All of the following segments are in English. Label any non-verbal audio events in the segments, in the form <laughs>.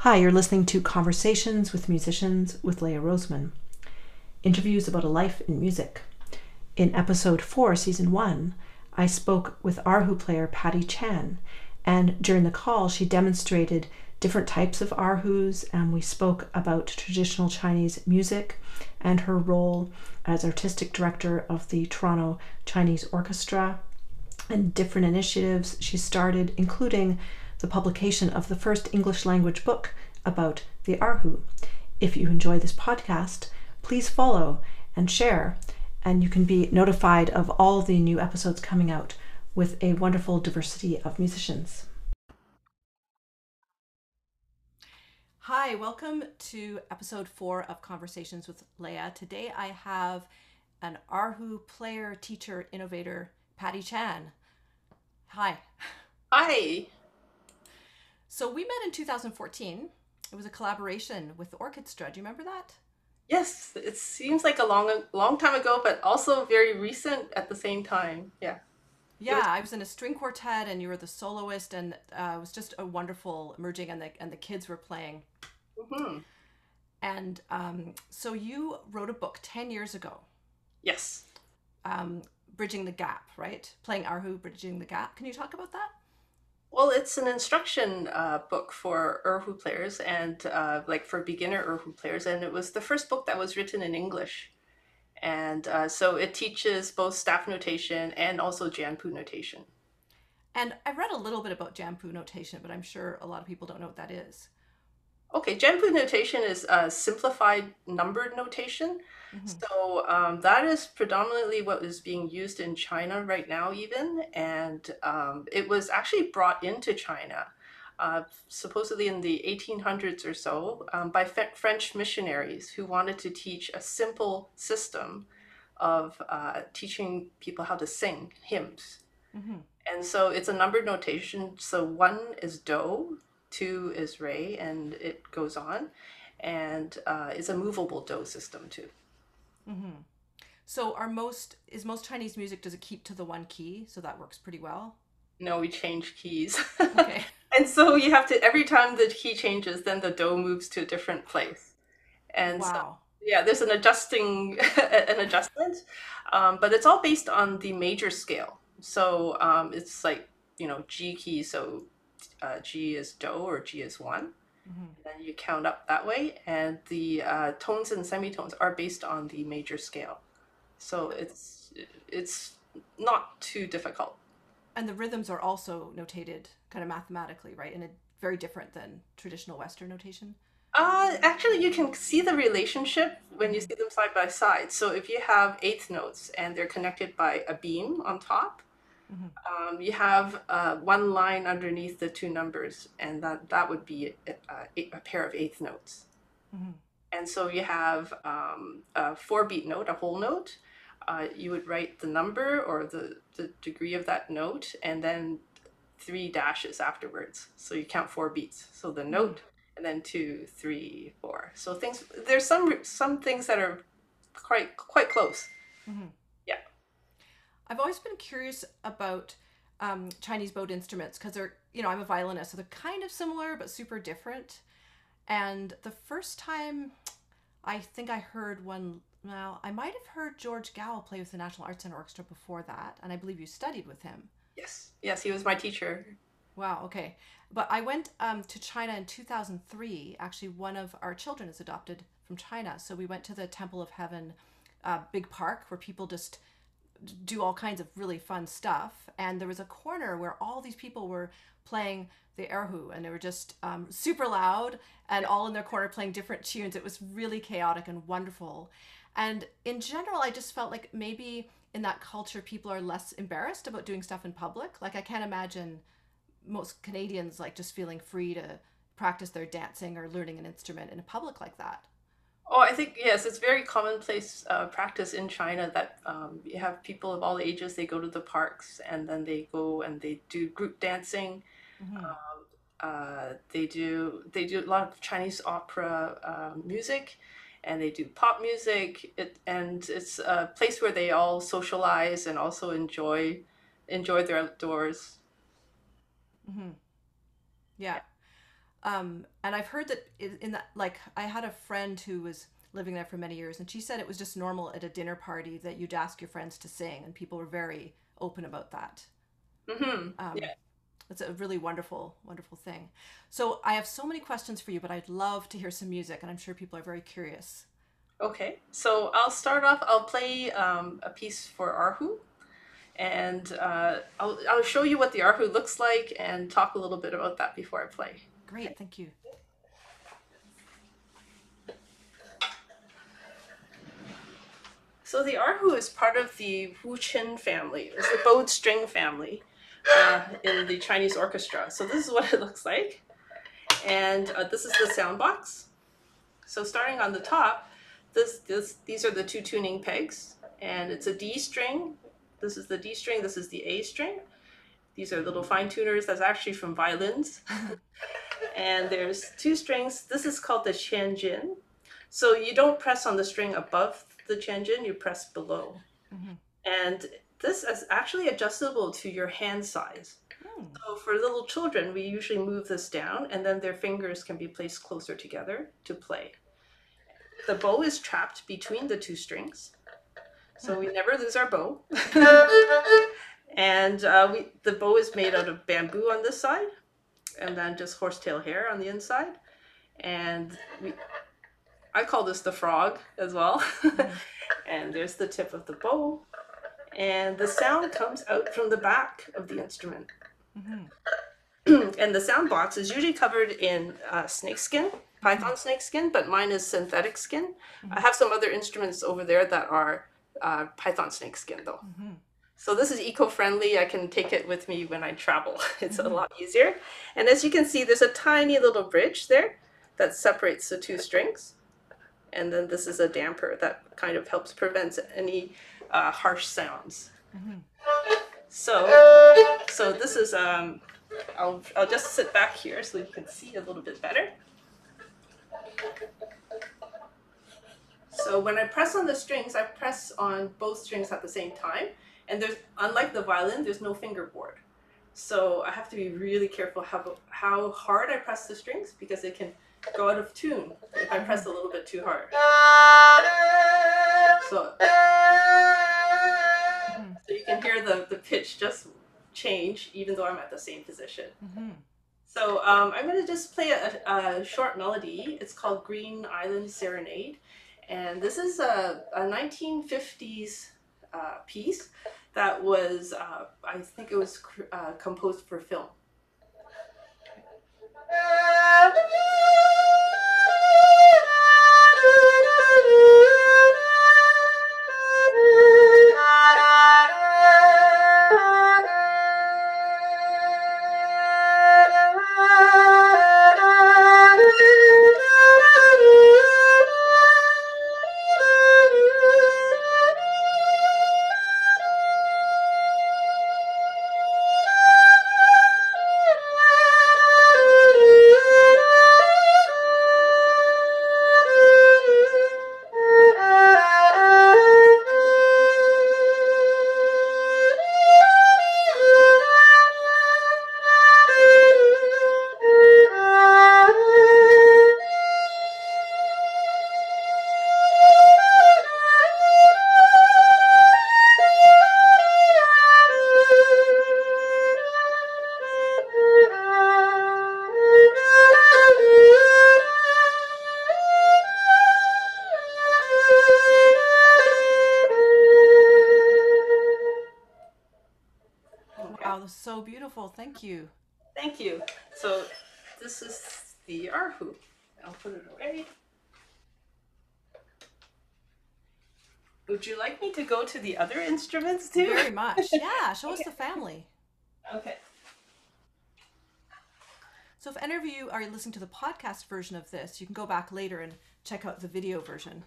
Hi, you're listening to Conversations with Musicians with Leah Roseman. Interviews about a life in music. In episode 4, season 1, I spoke with Erhu player Patty Chan, and during the call, she demonstrated different types of Erhus, and we spoke about traditional Chinese music and her role as artistic director of the Toronto Chinese Orchestra and different initiatives she started, including the publication of the first English language book about the Erhu. If you enjoy this podcast, please follow and share, and you can be notified of all the new episodes coming out with a wonderful diversity of musicians. Hi, welcome to episode four of Conversations with Leah. Today I have an Erhu player, teacher, innovator, Patty Chan. Hi. Hi. So we met in 2014. It was a collaboration with the Orchestra. Do you remember that? Yes, it seems like a long, long time ago, but also very recent at the same time. Yeah. Yeah, I was in a string quartet, and you were the soloist, and uh, it was just a wonderful merging, and the and the kids were playing. Mm-hmm. And um, so you wrote a book ten years ago. Yes. Um, bridging the gap, right? Playing Erhu, bridging the gap. Can you talk about that? Well, it's an instruction uh, book for Erhu players and uh, like for beginner Erhu players, and it was the first book that was written in English. And uh, so it teaches both staff notation and also Jianpu notation. And I read a little bit about Jianpu notation, but I'm sure a lot of people don't know what that is. Okay, Jianpu notation is a simplified numbered notation. Mm-hmm. So um, that is predominantly what is being used in China right now, even. And um, it was actually brought into China uh, supposedly in the 1800s or so, um, by French missionaries who wanted to teach a simple system of uh, teaching people how to sing hymns. Mm-hmm. And so it's a numbered notation. So one is do, two is re, and it goes on. And uh, it's a movable do system too. Mm-hmm. So are most is most Chinese music does it keep to the one key? So that works pretty well. No, we change keys. Okay. <laughs> and so you have to every time the key changes, then the do moves to a different place. And wow. so yeah, there's an adjusting <laughs> an adjustment, um, but it's all based on the major scale. So um, it's like you know G key. So uh, G is do or G is one. Mm-hmm. Then you count up that way, and the uh, tones and semitones are based on the major scale. So it's it's not too difficult and the rhythms are also notated kind of mathematically, right? And very different than traditional Western notation. Uh, actually, you can see the relationship when you see them side by side. So if you have eighth notes and they're connected by a beam on top, mm-hmm. um, you have uh, one line underneath the two numbers, and that, that would be a, a, a pair of eighth notes. Mm-hmm. And so you have um, a four beat note, a whole note, uh, you would write the number or the, the degree of that note and then three dashes afterwards. So you count four beats. So the note and then two, three, four. So things there's some some things that are quite quite close. Mm-hmm. I've always been curious about um, Chinese bowed instruments because they're you know I'm a violinist, so they're kind of similar but super different. And the first time I think I heard one now, I might have heard George Gao play with the National Arts Center Orchestra before that, and I believe you studied with him. Yes, yes, he was my teacher. Wow, okay. But I went um, to China in 2003. Actually, one of our children is adopted from China. So we went to the Temple of Heaven uh, big park where people just do all kinds of really fun stuff. And there was a corner where all these people were playing the erhu and they were just um, super loud and all in their corner playing different tunes. It was really chaotic and wonderful. And in general, I just felt like maybe in that culture, people are less embarrassed about doing stuff in public. Like, I can't imagine most Canadians like just feeling free to practice their dancing or learning an instrument in a public like that. Oh, I think yes, it's very commonplace uh, practice in China that um, you have people of all ages. They go to the parks and then they go and they do group dancing. Mm-hmm. Um, uh, they do they do a lot of Chinese opera uh, music, and they do pop music. It, and it's a place where they all socialize and also enjoy enjoy their outdoors. Mm-hmm. Yeah. Um, and I've heard that in, that, like, I had a friend who was living there for many years, and she said it was just normal at a dinner party that you'd ask your friends to sing, and people were very open about that. Mm-hmm. Um, Yeah. It's a really wonderful, wonderful thing. So I have so many questions for you, but I'd love to hear some music, and I'm sure people are very curious. Okay, so I'll start off. I'll play um, a piece for Erhu, and uh, I'll, I'll show you what the Erhu looks like and talk a little bit about that before I play. Great, thank you. So the Erhu is part of the Huqin family. It's the bowed string family uh, in the Chinese orchestra. So this is what it <laughs> looks like, and uh, this is the sound box. So starting on the top, this this these are the two tuning pegs, and it's a D string. This is the D string. This is the A string. These are little fine tuners. That's actually from violins. <laughs> and there's two strings. This is called the qianjin. So you don't press on the string above the qianjin, you press below. Mhm. And this is actually adjustable to your hand size. Hmm. So for little children, we usually move this down and then their fingers can be placed closer together to play. The bow is trapped between the two strings. So we never lose our bow. <laughs> and uh, we, the bow is made out of bamboo on this side and then just horsetail hair on the inside. And we, I call this the frog as well. <laughs> and there's the tip of the bow. And the sound comes out from the back of the instrument. Mhm. <clears throat> and the sound box is usually covered in uh, snakeskin, python snakeskin, but mine is synthetic skin. I have some other instruments over there that are uh, python snakeskin though. So this is eco-friendly. I can take it with me when I travel. <laughs> It's a lot easier. And as you can see, there's a tiny little bridge there that separates the two strings. And then this is a damper that kind of helps prevent any uh, harsh sounds. Mhm. So, so this is um, I'll I'll just sit back here so you can see a little bit better. So when I press on the strings, I press on both strings at the same time. And there's unlike the violin, there's no fingerboard. So I have to be really careful how how hard I press the strings because it can go out of tune if I press a little bit too hard. So, so you can hear the, the pitch just change even though I'm at the same position. Mhm. So um, I'm going to just play a, a short melody. It's called Green Island Serenade. And this is a, a 1950s uh, piece that was, uh, I think it was uh, composed for film. Thank you. Thank you. So this is the Erhu. I'll put it away. Would you like me to go to the other instruments too? Very much. <laughs> Yeah, show us the family. Okay. So if any of you are listening to the podcast version of this, you can go back later and check out the video version.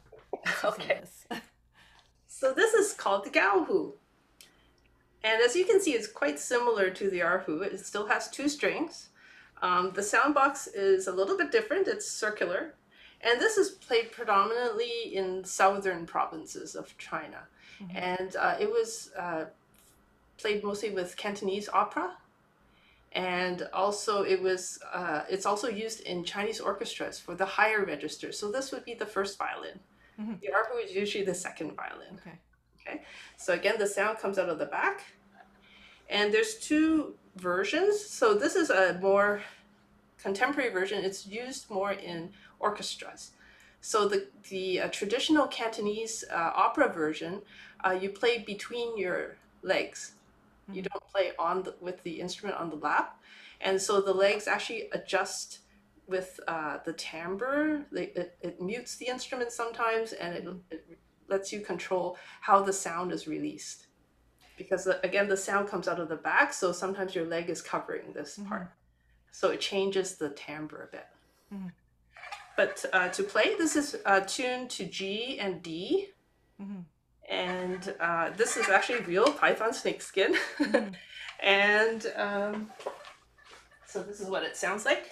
Okay. this. <laughs> So this is called the Gaohu. And as you can see, it's quite similar to the Erhu. It still has two strings. Um, the sound box is a little bit different. It's circular. And this is played predominantly in southern provinces of China. And uh, it was uh, played mostly with Cantonese opera. and also it was uh, it's also used in Chinese orchestras for the higher register. So this would be the first violin. Mhm. The erhu is usually the second violin. Okay. Okay, so again, the sound comes out of the back, and there's two versions. So this is a more contemporary version. It's used more in orchestras. So the the uh, traditional Cantonese uh, opera version, uh, you play between your legs. You don't play on the, with the instrument on the lap, and so the legs actually adjust with uh, the timbre. They, it, it mutes the instrument sometimes, and it, it lets you control how the sound is released. Because again, the sound comes out of the back, so sometimes your leg is covering this part. So it changes the timbre a bit. Mhm. But uh, to play, this is uh, tuned to G and D. Mhm. And uh, this is actually real python snake skin. Mhm. <laughs> and um, so this is what it sounds like.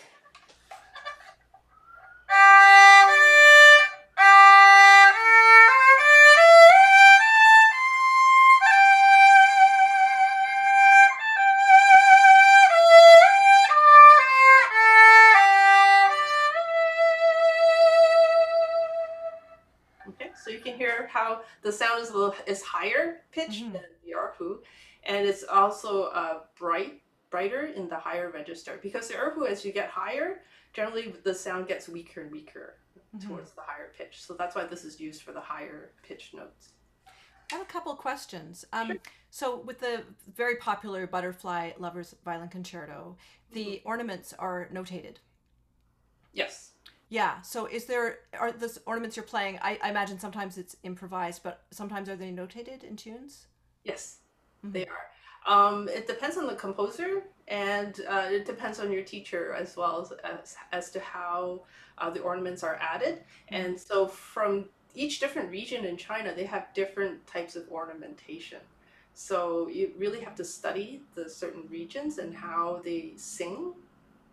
Is a little is higher pitched Mhm. than the erhu, and it's also uh, bright brighter in the higher register because the erhu, as you get higher, generally the sound gets weaker and weaker Mhm. towards the higher pitch. So that's why this is used for the higher pitch notes. I have a couple questions. Um, So, with the very popular Butterfly Lovers Violin Concerto, the ornaments are notated. Yes. Yeah. So, is there are the ornaments you're playing? I, I imagine sometimes it's improvised, but sometimes are they notated in tunes? Yes, Mhm. they are. Um, it depends on the composer, and uh, it depends on your teacher as well as as, as to how uh, the ornaments are added. And so, from each different region in China, they have different types of ornamentation. So you really have to study the certain regions and how they sing,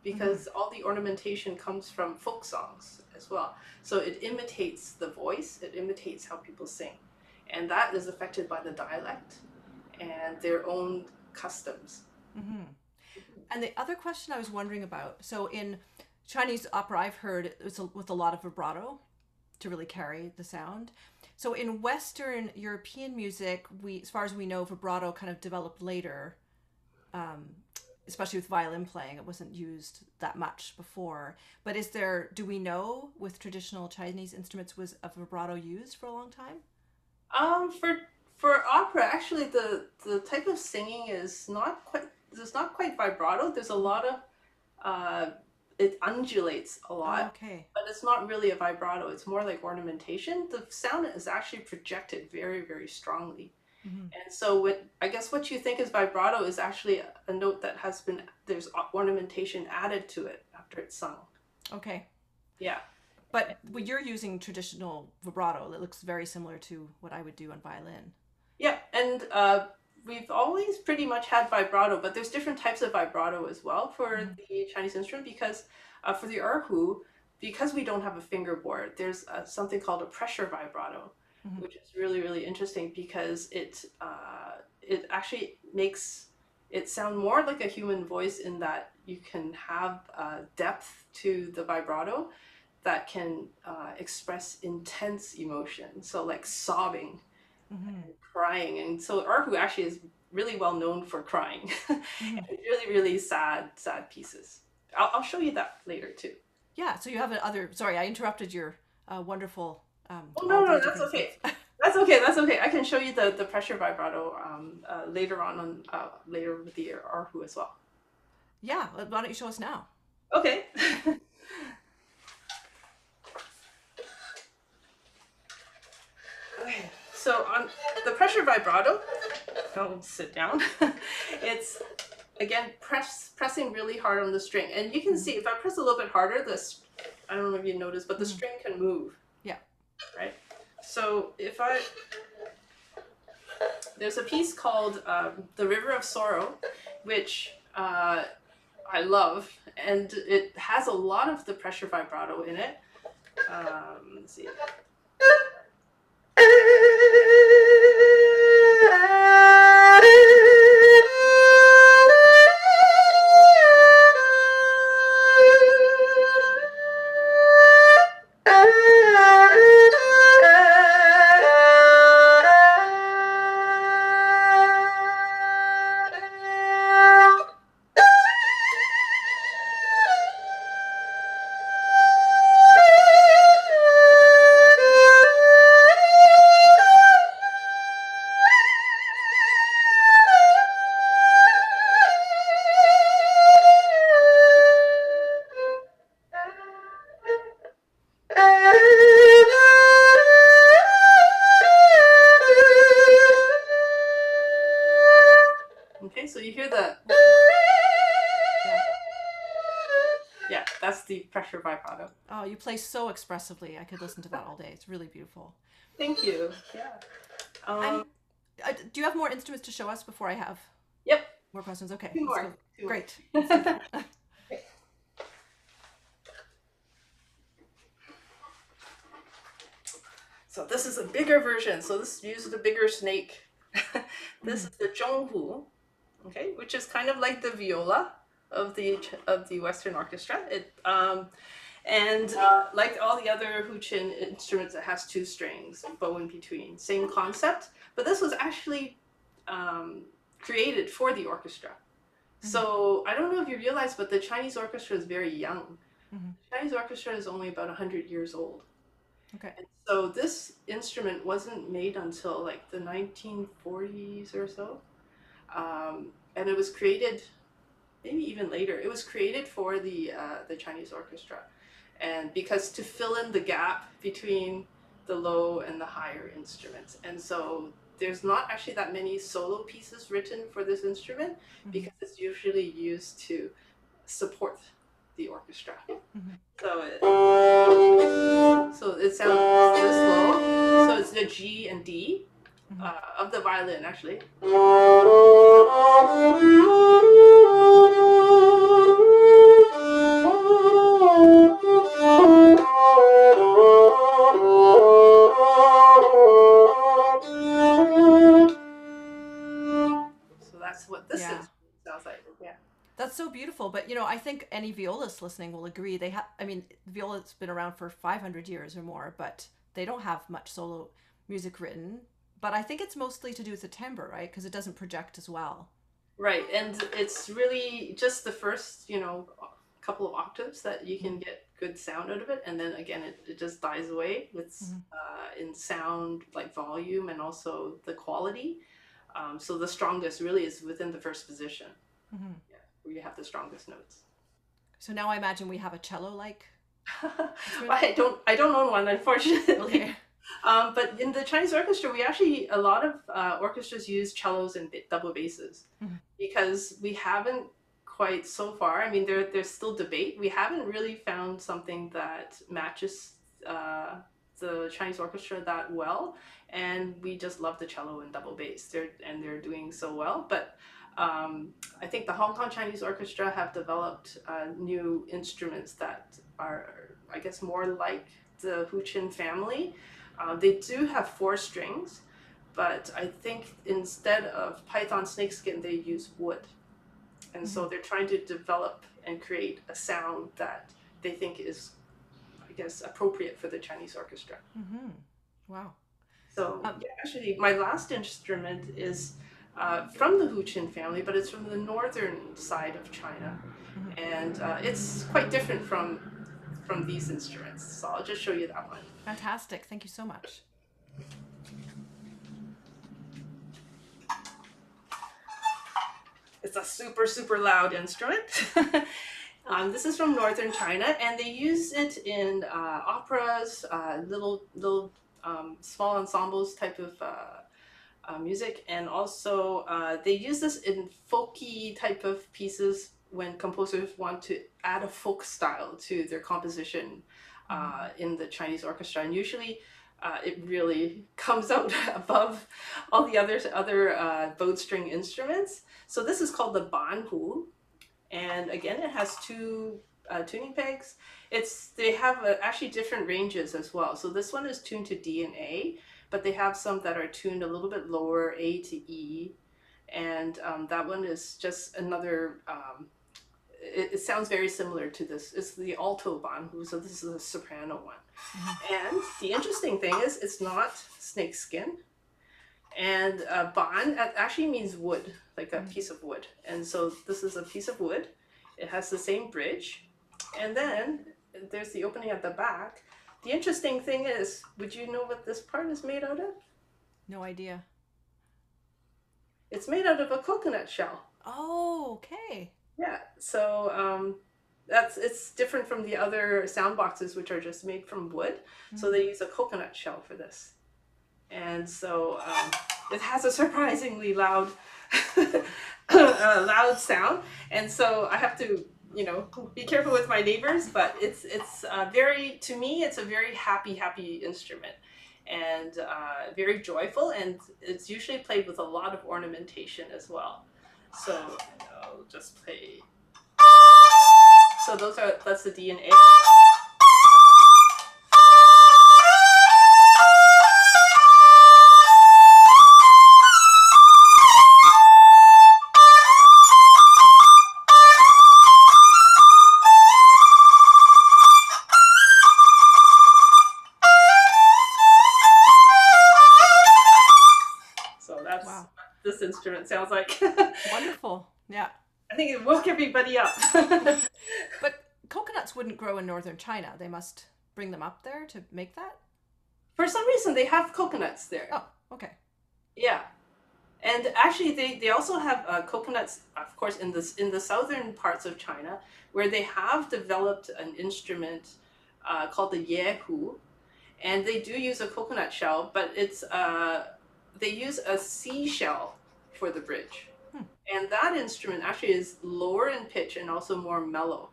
because all the ornamentation comes from folk songs as well. So it imitates the voice, it imitates how people sing, and that is affected by the dialect and their own customs. hmm And the other question I was wondering about so, in Chinese opera, I've heard it's a, with a lot of vibrato to really carry the sound. So, in Western European music, we, as far as we know, vibrato kind of developed later, um, especially with violin playing. It wasn't used that much before. But is there, do we know with traditional Chinese instruments, was a vibrato used for a long time? Um, for for opera, actually, the the type of singing is not quite. It's not quite vibrato. There's a lot of, uh, it undulates a lot. okay. but it's not really a vibrato. It's more like ornamentation. The sound is actually projected very, very strongly. Mhm. And so, what I guess what you think is vibrato is actually a, a note that has been there's ornamentation added to it after it's sung. Okay. Yeah. But you're using traditional vibrato, that looks very similar to what I would do on violin. Yeah, and uh, we've always pretty much had vibrato, but there's different types of vibrato as well for Mhm. the Chinese instrument because uh, for the erhu, because we don't have a fingerboard, there's uh, something called a pressure vibrato, Mhm. which is really really interesting because it uh, it actually makes it sound more like a human voice in that you can have uh, depth to the vibrato that can uh, express intense emotion, so like sobbing hmm crying and so erhu actually is really well known for crying Mhm. <laughs> really really sad sad pieces I'll, I'll show you that later too Yeah. So you have another Sorry, I interrupted your uh, wonderful. Um, Oh, no, no, that's okay. things. <laughs> that's okay that's okay i can show you the the pressure vibrato um, uh, later on on uh, later with the erhu as well yeah. Why don't you show us now? okay <laughs> okay so on the pressure vibrato i'll sit down <laughs> it's again press pressing really hard on the string and you can see if i press a little bit harder this i don't know if you noticed but the Mhm. string can move. Right? So if i there's a piece called um, the river of sorrow which uh, i love and it has a lot of the pressure vibrato in it. Um, let's see pressure vibrato. Oh, you play so expressively. I could listen to that all day. It's really beautiful. Thank you. Yeah. Um, uh, do you have more instruments to show us before I have yep. more questions? Okay. Two more. Two more. Great. <laughs> So this is a bigger version. So this uses a bigger snake. <laughs> this is the zhonghu, okay, which is kind of like the viola of the of the Western orchestra. It um, and uh, like all the other huqin instruments, it has two strings, bow in between. Same concept, but this was actually um, created for the orchestra. So I don't know if you realize, but the Chinese orchestra is very young. Mhm. Chinese orchestra is only about hundred years old. Okay. And so this instrument wasn't made until like the 1940s or so. Um, and it was created maybe even later. It was created for the uh, the Chinese orchestra. And because to fill in the gap between the low and the higher instruments. And so there's not actually that many solo pieces written for this instrument Mhm. because it's usually used to support the orchestra. Mhm. So it, so it sounds this low. So it's the G and D Mhm. uh, of the violin actually. That's so beautiful. But you know, I think any violist listening will agree. They have. I mean, viola's been around for 500 years or more, but they don't have much solo music written. But I think it's mostly to do with the timbre, right? Because it doesn't project as well. Right, and it's really just the first, you know, couple of octaves that you can get good sound out of it, and then again, it, it just dies away with Mhm. uh, in sound, like volume, and also the quality. Um, so the strongest really is within the first position, hmm where you have the strongest notes. So now I imagine we have a cello-like. <laughs> I don't, I don't own one, unfortunately. Okay. <laughs> Um, but in the Chinese orchestra, we actually a lot of uh, orchestras use cellos and double basses Mhm. because we haven't quite so far. I mean, there there's still debate. We haven't really found something that matches uh, the Chinese orchestra that well, and we just love the cello and double bass. They're and they're doing so well, but. Um, I think the Hong Kong Chinese Orchestra have developed uh, new instruments that are, I guess, more like the Huqin family. Uh, they do have four strings, but I think instead of python snakeskin, they use wood. And so they're trying to develop and create a sound that they think is, I guess, appropriate for the Chinese orchestra. hmm Wow. So, Um, yeah, actually, my last instrument is uh, from the Huqin family, but it's from the northern side of China. And uh, it's quite different from from these instruments. So I'll just show you that one. Fantastic. Thank you so much. It's a super, super loud instrument. <laughs> um, this is from northern China, and they use it in uh, operas, uh, little, little um, small ensembles type of uh, uh, music, and also uh, they use this in folky type of pieces when composers want to add a folk style to their composition uh, in the Chinese orchestra, and usually. Uh, it really <laughs> comes out <laughs> above all the other other uh, bowed string instruments. So this is called the banhu, and again, it has two uh, tuning pegs. It's they have uh, actually different ranges as well. So this one is tuned to D and A, but they have some that are tuned a little bit lower, A to E, and um, that one is just another. Um, it, it sounds very similar to this. It's the alto banhu, so this is a soprano one. And the interesting thing is, it's not snakeskin. And uh, ban actually means wood, like a piece of wood. And so this is a piece of wood. It has the same bridge. And then there's the opening at the back. The interesting thing is, would you know what this part is made out of? No idea. It's made out of a coconut shell. Oh, okay. Yeah. So um, that's it's different from the other sound boxes, which are just made from wood. So they use a coconut shell for this, and so um, it has a surprisingly loud, <laughs> uh, loud sound. And so I have to you know be careful with my neighbors, but it's it's uh, very to me it's a very happy happy instrument and uh, very joyful and it's usually played with a lot of ornamentation as well. So I'll just play. So those are that's the D and A. It woke everybody up. <laughs> But coconuts wouldn't grow in northern China. They must bring them up there to make that? For some reason, they have coconuts there. Oh, okay. Yeah, and actually, they, they also have uh, coconuts, of course, in this in the southern parts of China, where they have developed an instrument uh, called the yehu, and they do use a coconut shell, but it's uh, they use a seashell for the bridge. And that instrument actually is lower in pitch and also more mellow.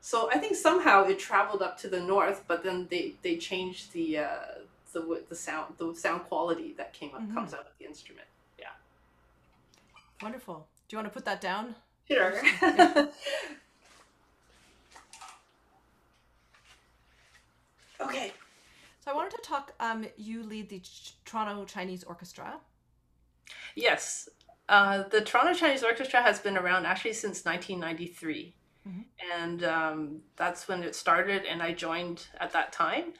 So I think somehow it traveled up to the north, but then they they changed the uh, the the sound the sound quality that came up comes out of the instrument. Yeah. Wonderful. Do you want to put that down? Sure. <laughs> <laughs> okay. So I wanted to talk. Um, you lead the Ch- Toronto Chinese Orchestra. Yes. Uh, the Toronto Chinese Orchestra has been around actually since 1993. Mhm. And um, that's when it started, and I joined at that time.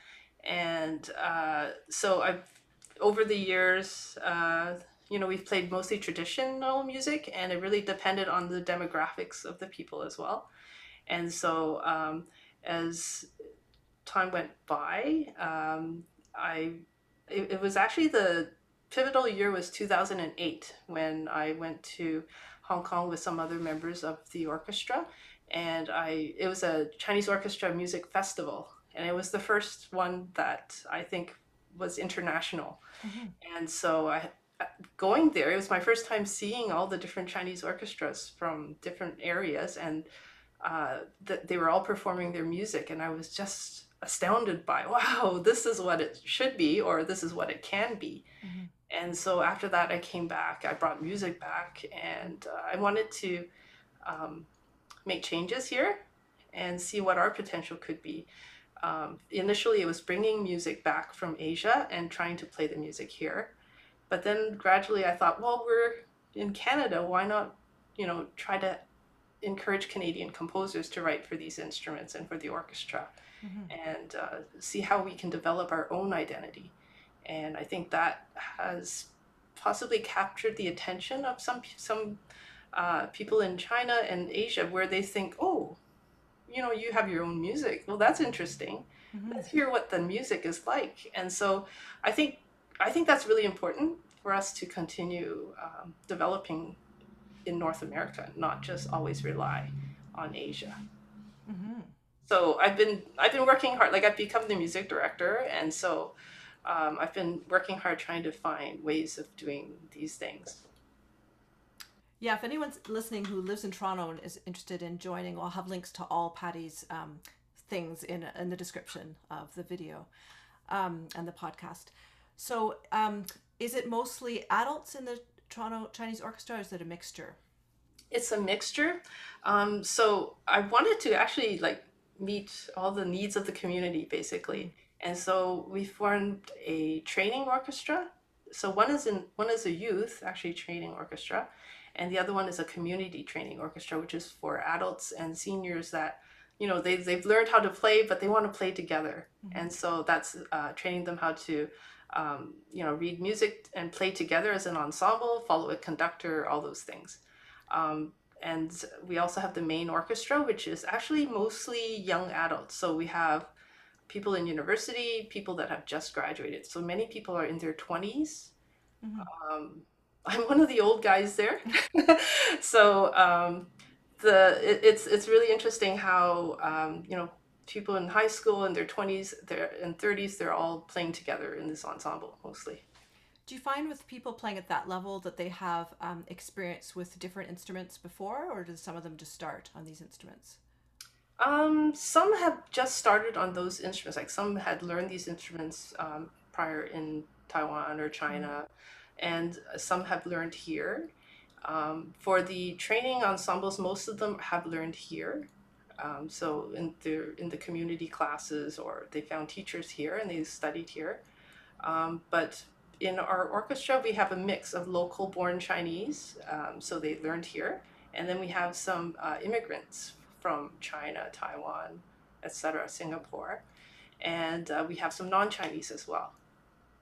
And uh, so I've, over the years, uh, you know, we've played mostly traditional music, and it really depended on the demographics of the people as well. And so um, as time went by, um, I it, it was actually the pivotal year was 2008 when I went to Hong Kong with some other members of the orchestra and I it was a Chinese orchestra music festival and it was the first one that I think was international Mhm. and so I going there it was my first time seeing all the different Chinese orchestras from different areas and uh, that they were all performing their music and I was just astounded by <laughs> wow this is what it should be or this is what it can be Mhm. And so after that i came back i brought music back and uh, i wanted to um, make changes here and see what our potential could be um, initially it was bringing music back from asia and trying to play the music here but then gradually i thought well we're in canada why not you know try to encourage canadian composers to write for these instruments and for the orchestra Mhm. and uh, see how we can develop our own identity. And I think that has possibly captured the attention of some some uh, people in China and Asia, where they think, oh, you know, you have your own music. Well, that's interesting. Mhm. Let's hear what the music is like. And so, I think I think that's really important for us to continue um, developing in North America, not just always rely on Asia Mhm. so I've been I've been working hard. Like I've become the music director, and so um, I've been working hard trying to find ways of doing these things. Yeah, if anyone's listening who lives in Toronto and is interested in joining, I'll have links to all Patty's um, things in in the description of the video um, and the podcast. So, um, is it mostly adults in the Toronto Chinese Orchestra, or is it a mixture? It's a mixture. Um, so I wanted to actually like meet all the needs of the community basically, and so we formed a training orchestra. So one is in one is a youth actually training orchestra, and the other one is a community training orchestra, which is for adults and seniors that you know they they've learned how to play, but they want to play together, and so that's uh, training them how to. Um, you know, read music and play together as an ensemble, follow a conductor, all those things. Um, and we also have the main orchestra, which is actually mostly young adults. So we have people in university, people that have just graduated. So many people are in their 20s. Mhm. Um, <laughs> I'm one of the old guys there. <laughs> so um, the it, it's it's really interesting how um, you know people in high school in their 20s, their and 30s, they're all playing together in this ensemble mostly. Do you find with people playing at that level that they have um, experience with different instruments before, or does some of them just start on these instruments? Um, some have just started on those instruments. Like some had learned these instruments um, prior in Taiwan or China, and some have learned here. Um, for the training ensembles, most of them have learned here. Um, so in the in the community classes, or they found teachers here and they studied here. Um, but in our orchestra, we have a mix of local-born Chinese, um, so they learned here, and then we have some uh, immigrants from China, Taiwan, etc., Singapore, and uh, we have some non-Chinese as well.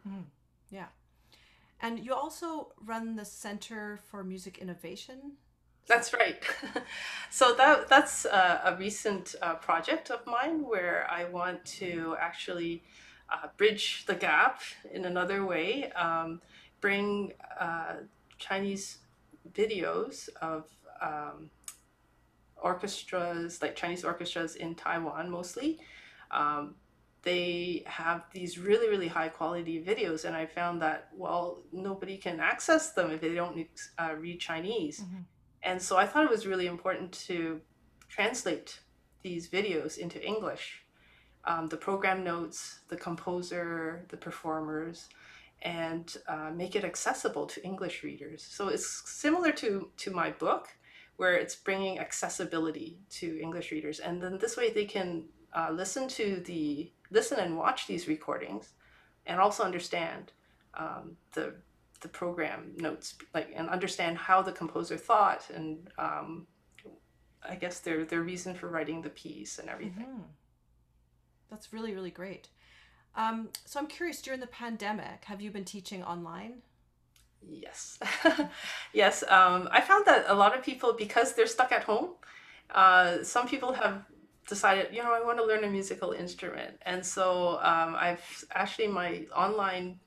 Mm, yeah, and you also run the Center for Music Innovation. That's right. <laughs> so that that's a, a recent uh, project of mine where I want to actually uh, bridge the gap in another way, um, bring uh, Chinese videos of um, orchestras, like Chinese orchestras in Taiwan mostly. Um, they have these really, really high quality videos, and I found that, well, nobody can access them if they don't uh, read Chinese. Mm-hmm. And so I thought it was really important to translate these videos into English um, the program notes, the composer, the performers, and uh, make it accessible to English readers. So it's similar to, to my book, where it's bringing accessibility to English readers. And then this way they can uh, listen to the, listen and watch these recordings and also understand um, the, the program notes, like, and understand how the composer thought and um, I guess their, their reason for writing the piece and everything. Mm-hmm. That's really, really great. Um, so I'm curious, during the pandemic, have you been teaching online? Yes. <laughs> yes. Um, I found that a lot of people, because they're stuck at home, uh, some people have decided, you know, I want to learn a musical instrument. And so um, I've actually, my online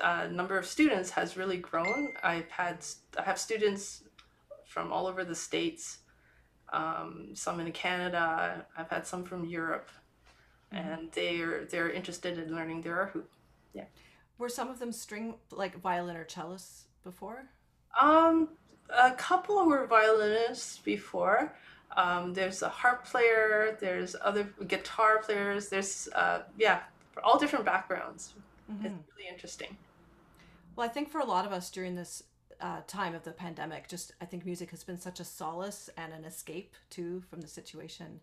uh, number of students has really grown. I've had, I have students from all over the States, um, some in Canada, I've had some from Europe mm-hmm. and they're they're interested in learning their erhu. Yeah. Were some of them string like violin or cellists before? Um, a couple were violinists before. Um, there's a harp player. There's other guitar players. There's uh, yeah, all different backgrounds. Mm-hmm. It's really interesting. Well, I think for a lot of us during this uh, time of the pandemic, just I think music has been such a solace and an escape too from the situation.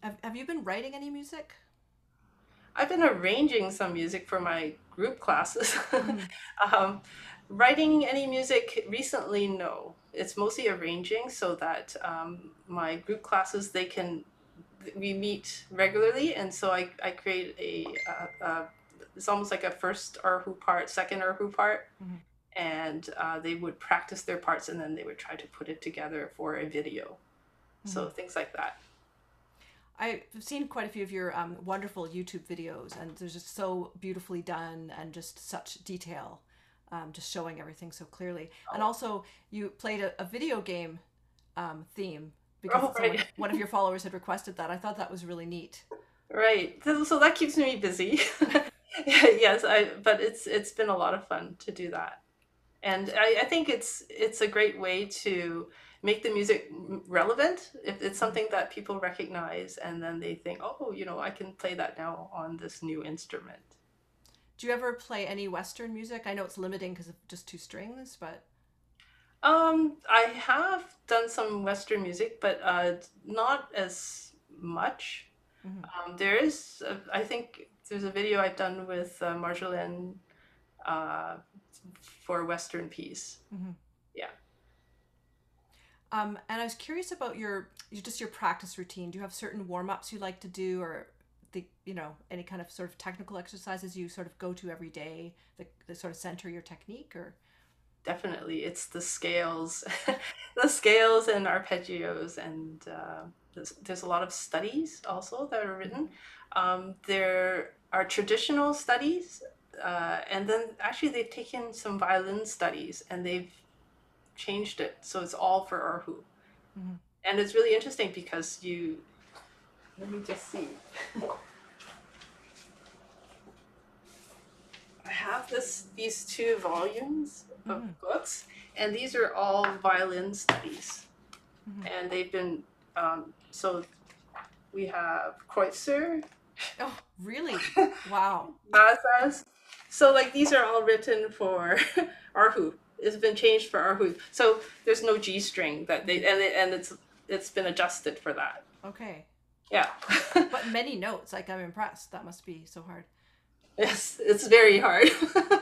Have, have you been writing any music? I've been arranging some music for my group classes. Mm-hmm. <laughs> um, writing any music recently, no. It's mostly arranging so that um, my group classes they can we meet regularly, and so I, I create a, uh, uh, it's almost like a first erhu part, second erhu part, mm-hmm. and uh, they would practice their parts and then they would try to put it together for a video. Mm-hmm. So things like that. I've seen quite a few of your um, wonderful YouTube videos, and they're just so beautifully done and just such detail, um, just showing everything so clearly. Oh. And also, you played a, a video game um, theme because oh, right. someone, one of your <laughs> followers had requested that. I thought that was really neat. Right. So that keeps me busy. <laughs> yes, I. But it's it's been a lot of fun to do that, and I, I think it's it's a great way to make the music relevant. If it's something that people recognize and then they think oh you know i can play that now on this new instrument. Do you ever play any western music? I know it's limiting because of just two strings but um i have done some western music but uh not as much. Mm-hmm. um, there is a, I think there's a video i've done with uh, marjolaine uh, for western piece. Mm-hmm. yeah um, and I was curious about your just your practice routine. Do you have certain warm ups you like to do, or the you know any kind of sort of technical exercises you sort of go to every day that, that sort of center your technique, or? Definitely, it's the scales, <laughs> the scales and arpeggios, and uh, there's, there's a lot of studies also that are written. Um, there are traditional studies, uh, and then actually they've taken some violin studies and they've changed it so it's all for erhu. Mm-hmm. And it's really interesting because you let me just see. I have this these two volumes of mm. books, and these are all violin studies, mm-hmm. and they've been um, so we have Kreutzer, Oh, really? <laughs> Wow. Mazas. So like these are all written for <laughs> Erhu. It's been changed for Erhu. So there's no G string that they and it, and it's it's been adjusted for that. Okay. Yeah. <laughs> But many notes. Like I'm impressed. That must be so hard. yes, it's very hard.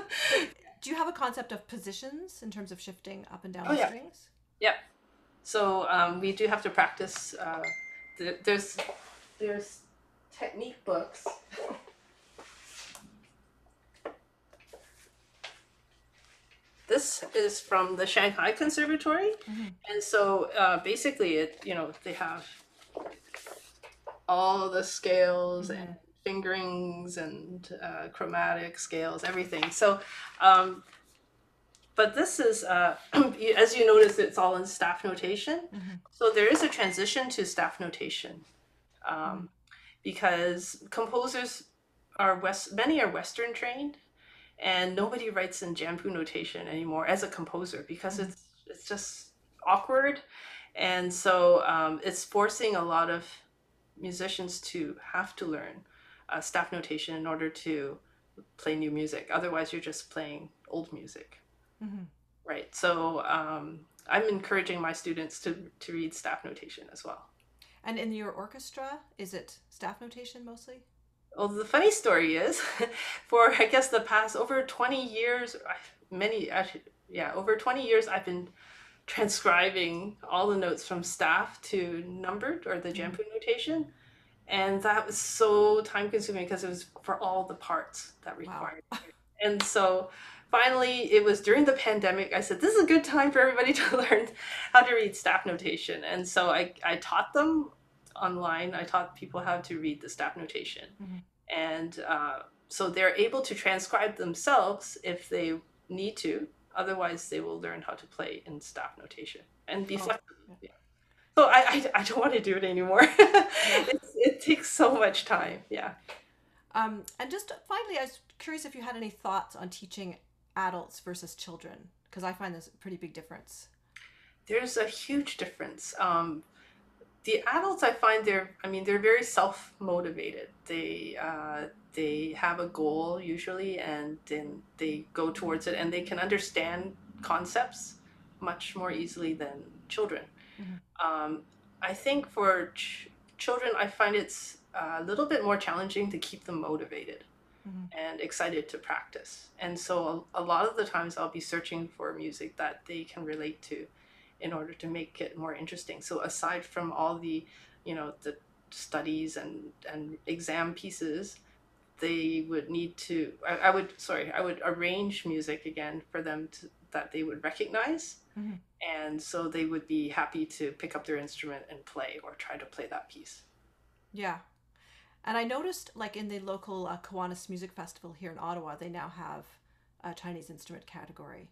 <laughs> Do you have a concept of positions in terms of shifting up and down Oh, yeah. strings? Yep. So um, we do have to practice. Uh, th- there's there's technique books. <laughs> This is from the Shanghai Conservatory, and so uh, basically, it you know they have all the scales and fingerings and uh, chromatic scales, everything. So um, but this is uh, <clears throat> as you notice it's all in staff notation. So there is a transition to staff notation um, because composers are west many are western trained and nobody writes in jianpu notation anymore as a composer because it's it's just awkward and so um, it's forcing a lot of musicians to have to learn uh, staff notation in order to play new music otherwise you're just playing old music Mhm. Right. So um, I'm encouraging my students to to read staff notation as well. And in your orchestra, is it staff notation mostly? Well, the funny story is, <laughs> for I guess the past over 20 years, I- many actually, yeah, over 20 years, I've been transcribing all the notes from staff to numbered or the mm-hmm. jianpu notation, and that was so time consuming because it was for all the parts that required. and so finally it was during the pandemic i said this is a good time for everybody <laughs> to learn how to read staff notation and so i, I taught them online i taught people how to read the staff notation. Mhm. and uh, so they're able to transcribe themselves if they need to. Otherwise they will learn how to play in staff notation and be Oh, flexible. Yeah. so I, I, I don't want to do it anymore. <laughs> It's, it takes so much time. Yeah. Um, and just finally, I was curious if you had any thoughts on teaching adults versus children, because I find this a pretty big difference. there's a huge difference. Um, the adults, I find they're, I mean, they're very self motivated. They uh, they have a goal usually, and then they go towards it, and they can understand concepts much more easily than children. Mhm. Um, I think for ch- children, I find it's a little bit more challenging to keep them motivated Mhm. and excited to practice. And so a, a lot of the times I'll be searching for music that they can relate to in order to make it more interesting. So aside from all the, you know, the studies and, and exam pieces, they would need to, I, I would, sorry, I would arrange music again for them to, that they would recognize. Mhm. And so they would be happy to pick up their instrument and play or try to play that piece. Yeah. And I noticed, like in the local uh, Kiwanis Music Festival here in Ottawa, they now have a Chinese instrument category.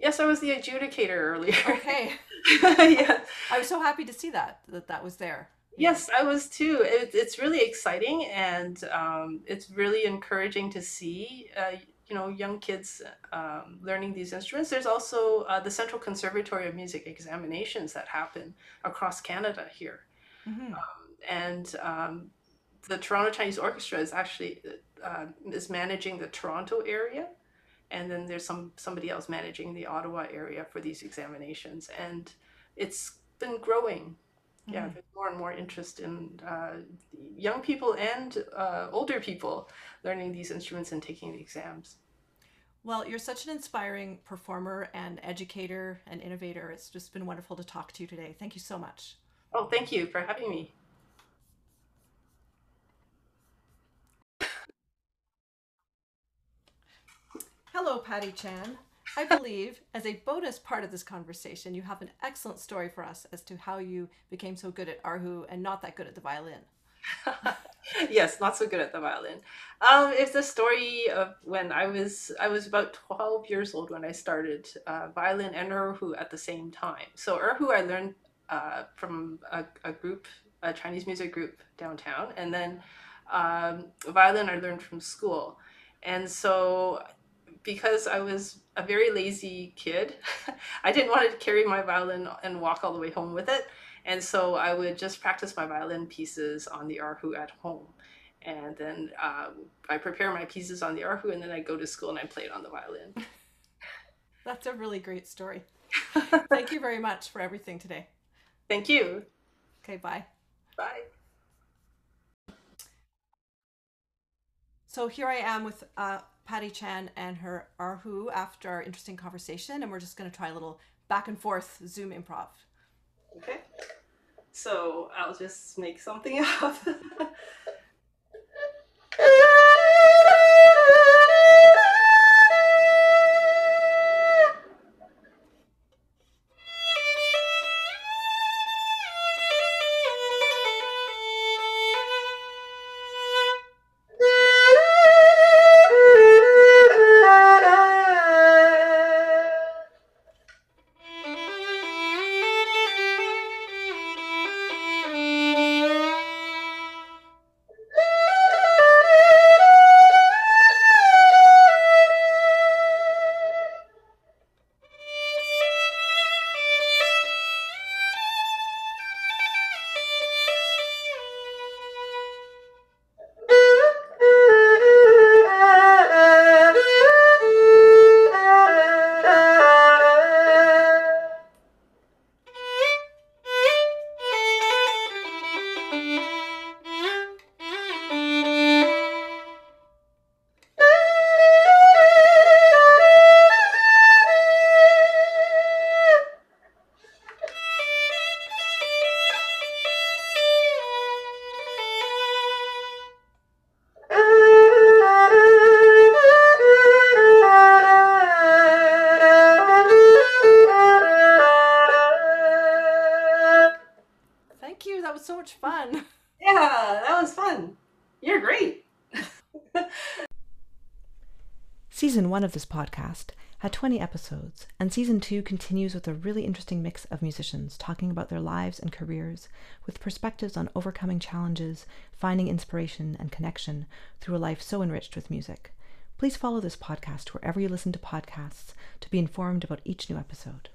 Yes, I was the adjudicator earlier. Okay. <laughs> yeah. I was so happy to see that, that that was there. Yes, I was too. It, it's really exciting and um, it's really encouraging to see, uh, you know, young kids um, learning these instruments. There's also uh, the Central Conservatory of Music examinations that happen across Canada here. Mhm. And um, the Toronto Chinese Orchestra is actually uh, is managing the Toronto area, and then there's some somebody else managing the Ottawa area for these examinations, and it's been growing. Yeah, Mhm. there's more and more interest in uh, young people and uh, older people learning these instruments and taking the exams. Well, you're such an inspiring performer and educator and innovator. It's just been wonderful to talk to you today. Thank you so much. Oh, thank you for having me. Hello, Patty Chan. I believe, as a bonus part of this conversation, you have an excellent story for us as to how you became so good at Erhu and not that good at the violin. <laughs> yes, not so good at the violin. Um, it's the story of when I was I was about twelve years old when I started uh, violin and erhu at the same time. So erhu I learned uh, from a, a group, a Chinese music group downtown, and then um, violin I learned from school. And so, because I was a very lazy kid, <laughs> I didn't want to carry my violin and walk all the way home with it. And so I would just practice my violin pieces on the Erhu at home. And then um, I prepare my pieces on the Erhu, and then I go to school and I play it on the violin. <laughs> That's a really great story. <laughs> Thank you very much for everything today. Thank you. Okay, bye. Bye. So here I am with uh, Patty Chan and her Erhu after our interesting conversation, and we're just going to try a little back and forth Zoom improv. Okay. So I'll just make something <laughs> up. This podcast had 20 episodes, and season two continues with a really interesting mix of musicians talking about their lives and careers with perspectives on overcoming challenges, finding inspiration and connection through a life so enriched with music. Please follow this podcast wherever you listen to podcasts to be informed about each new episode.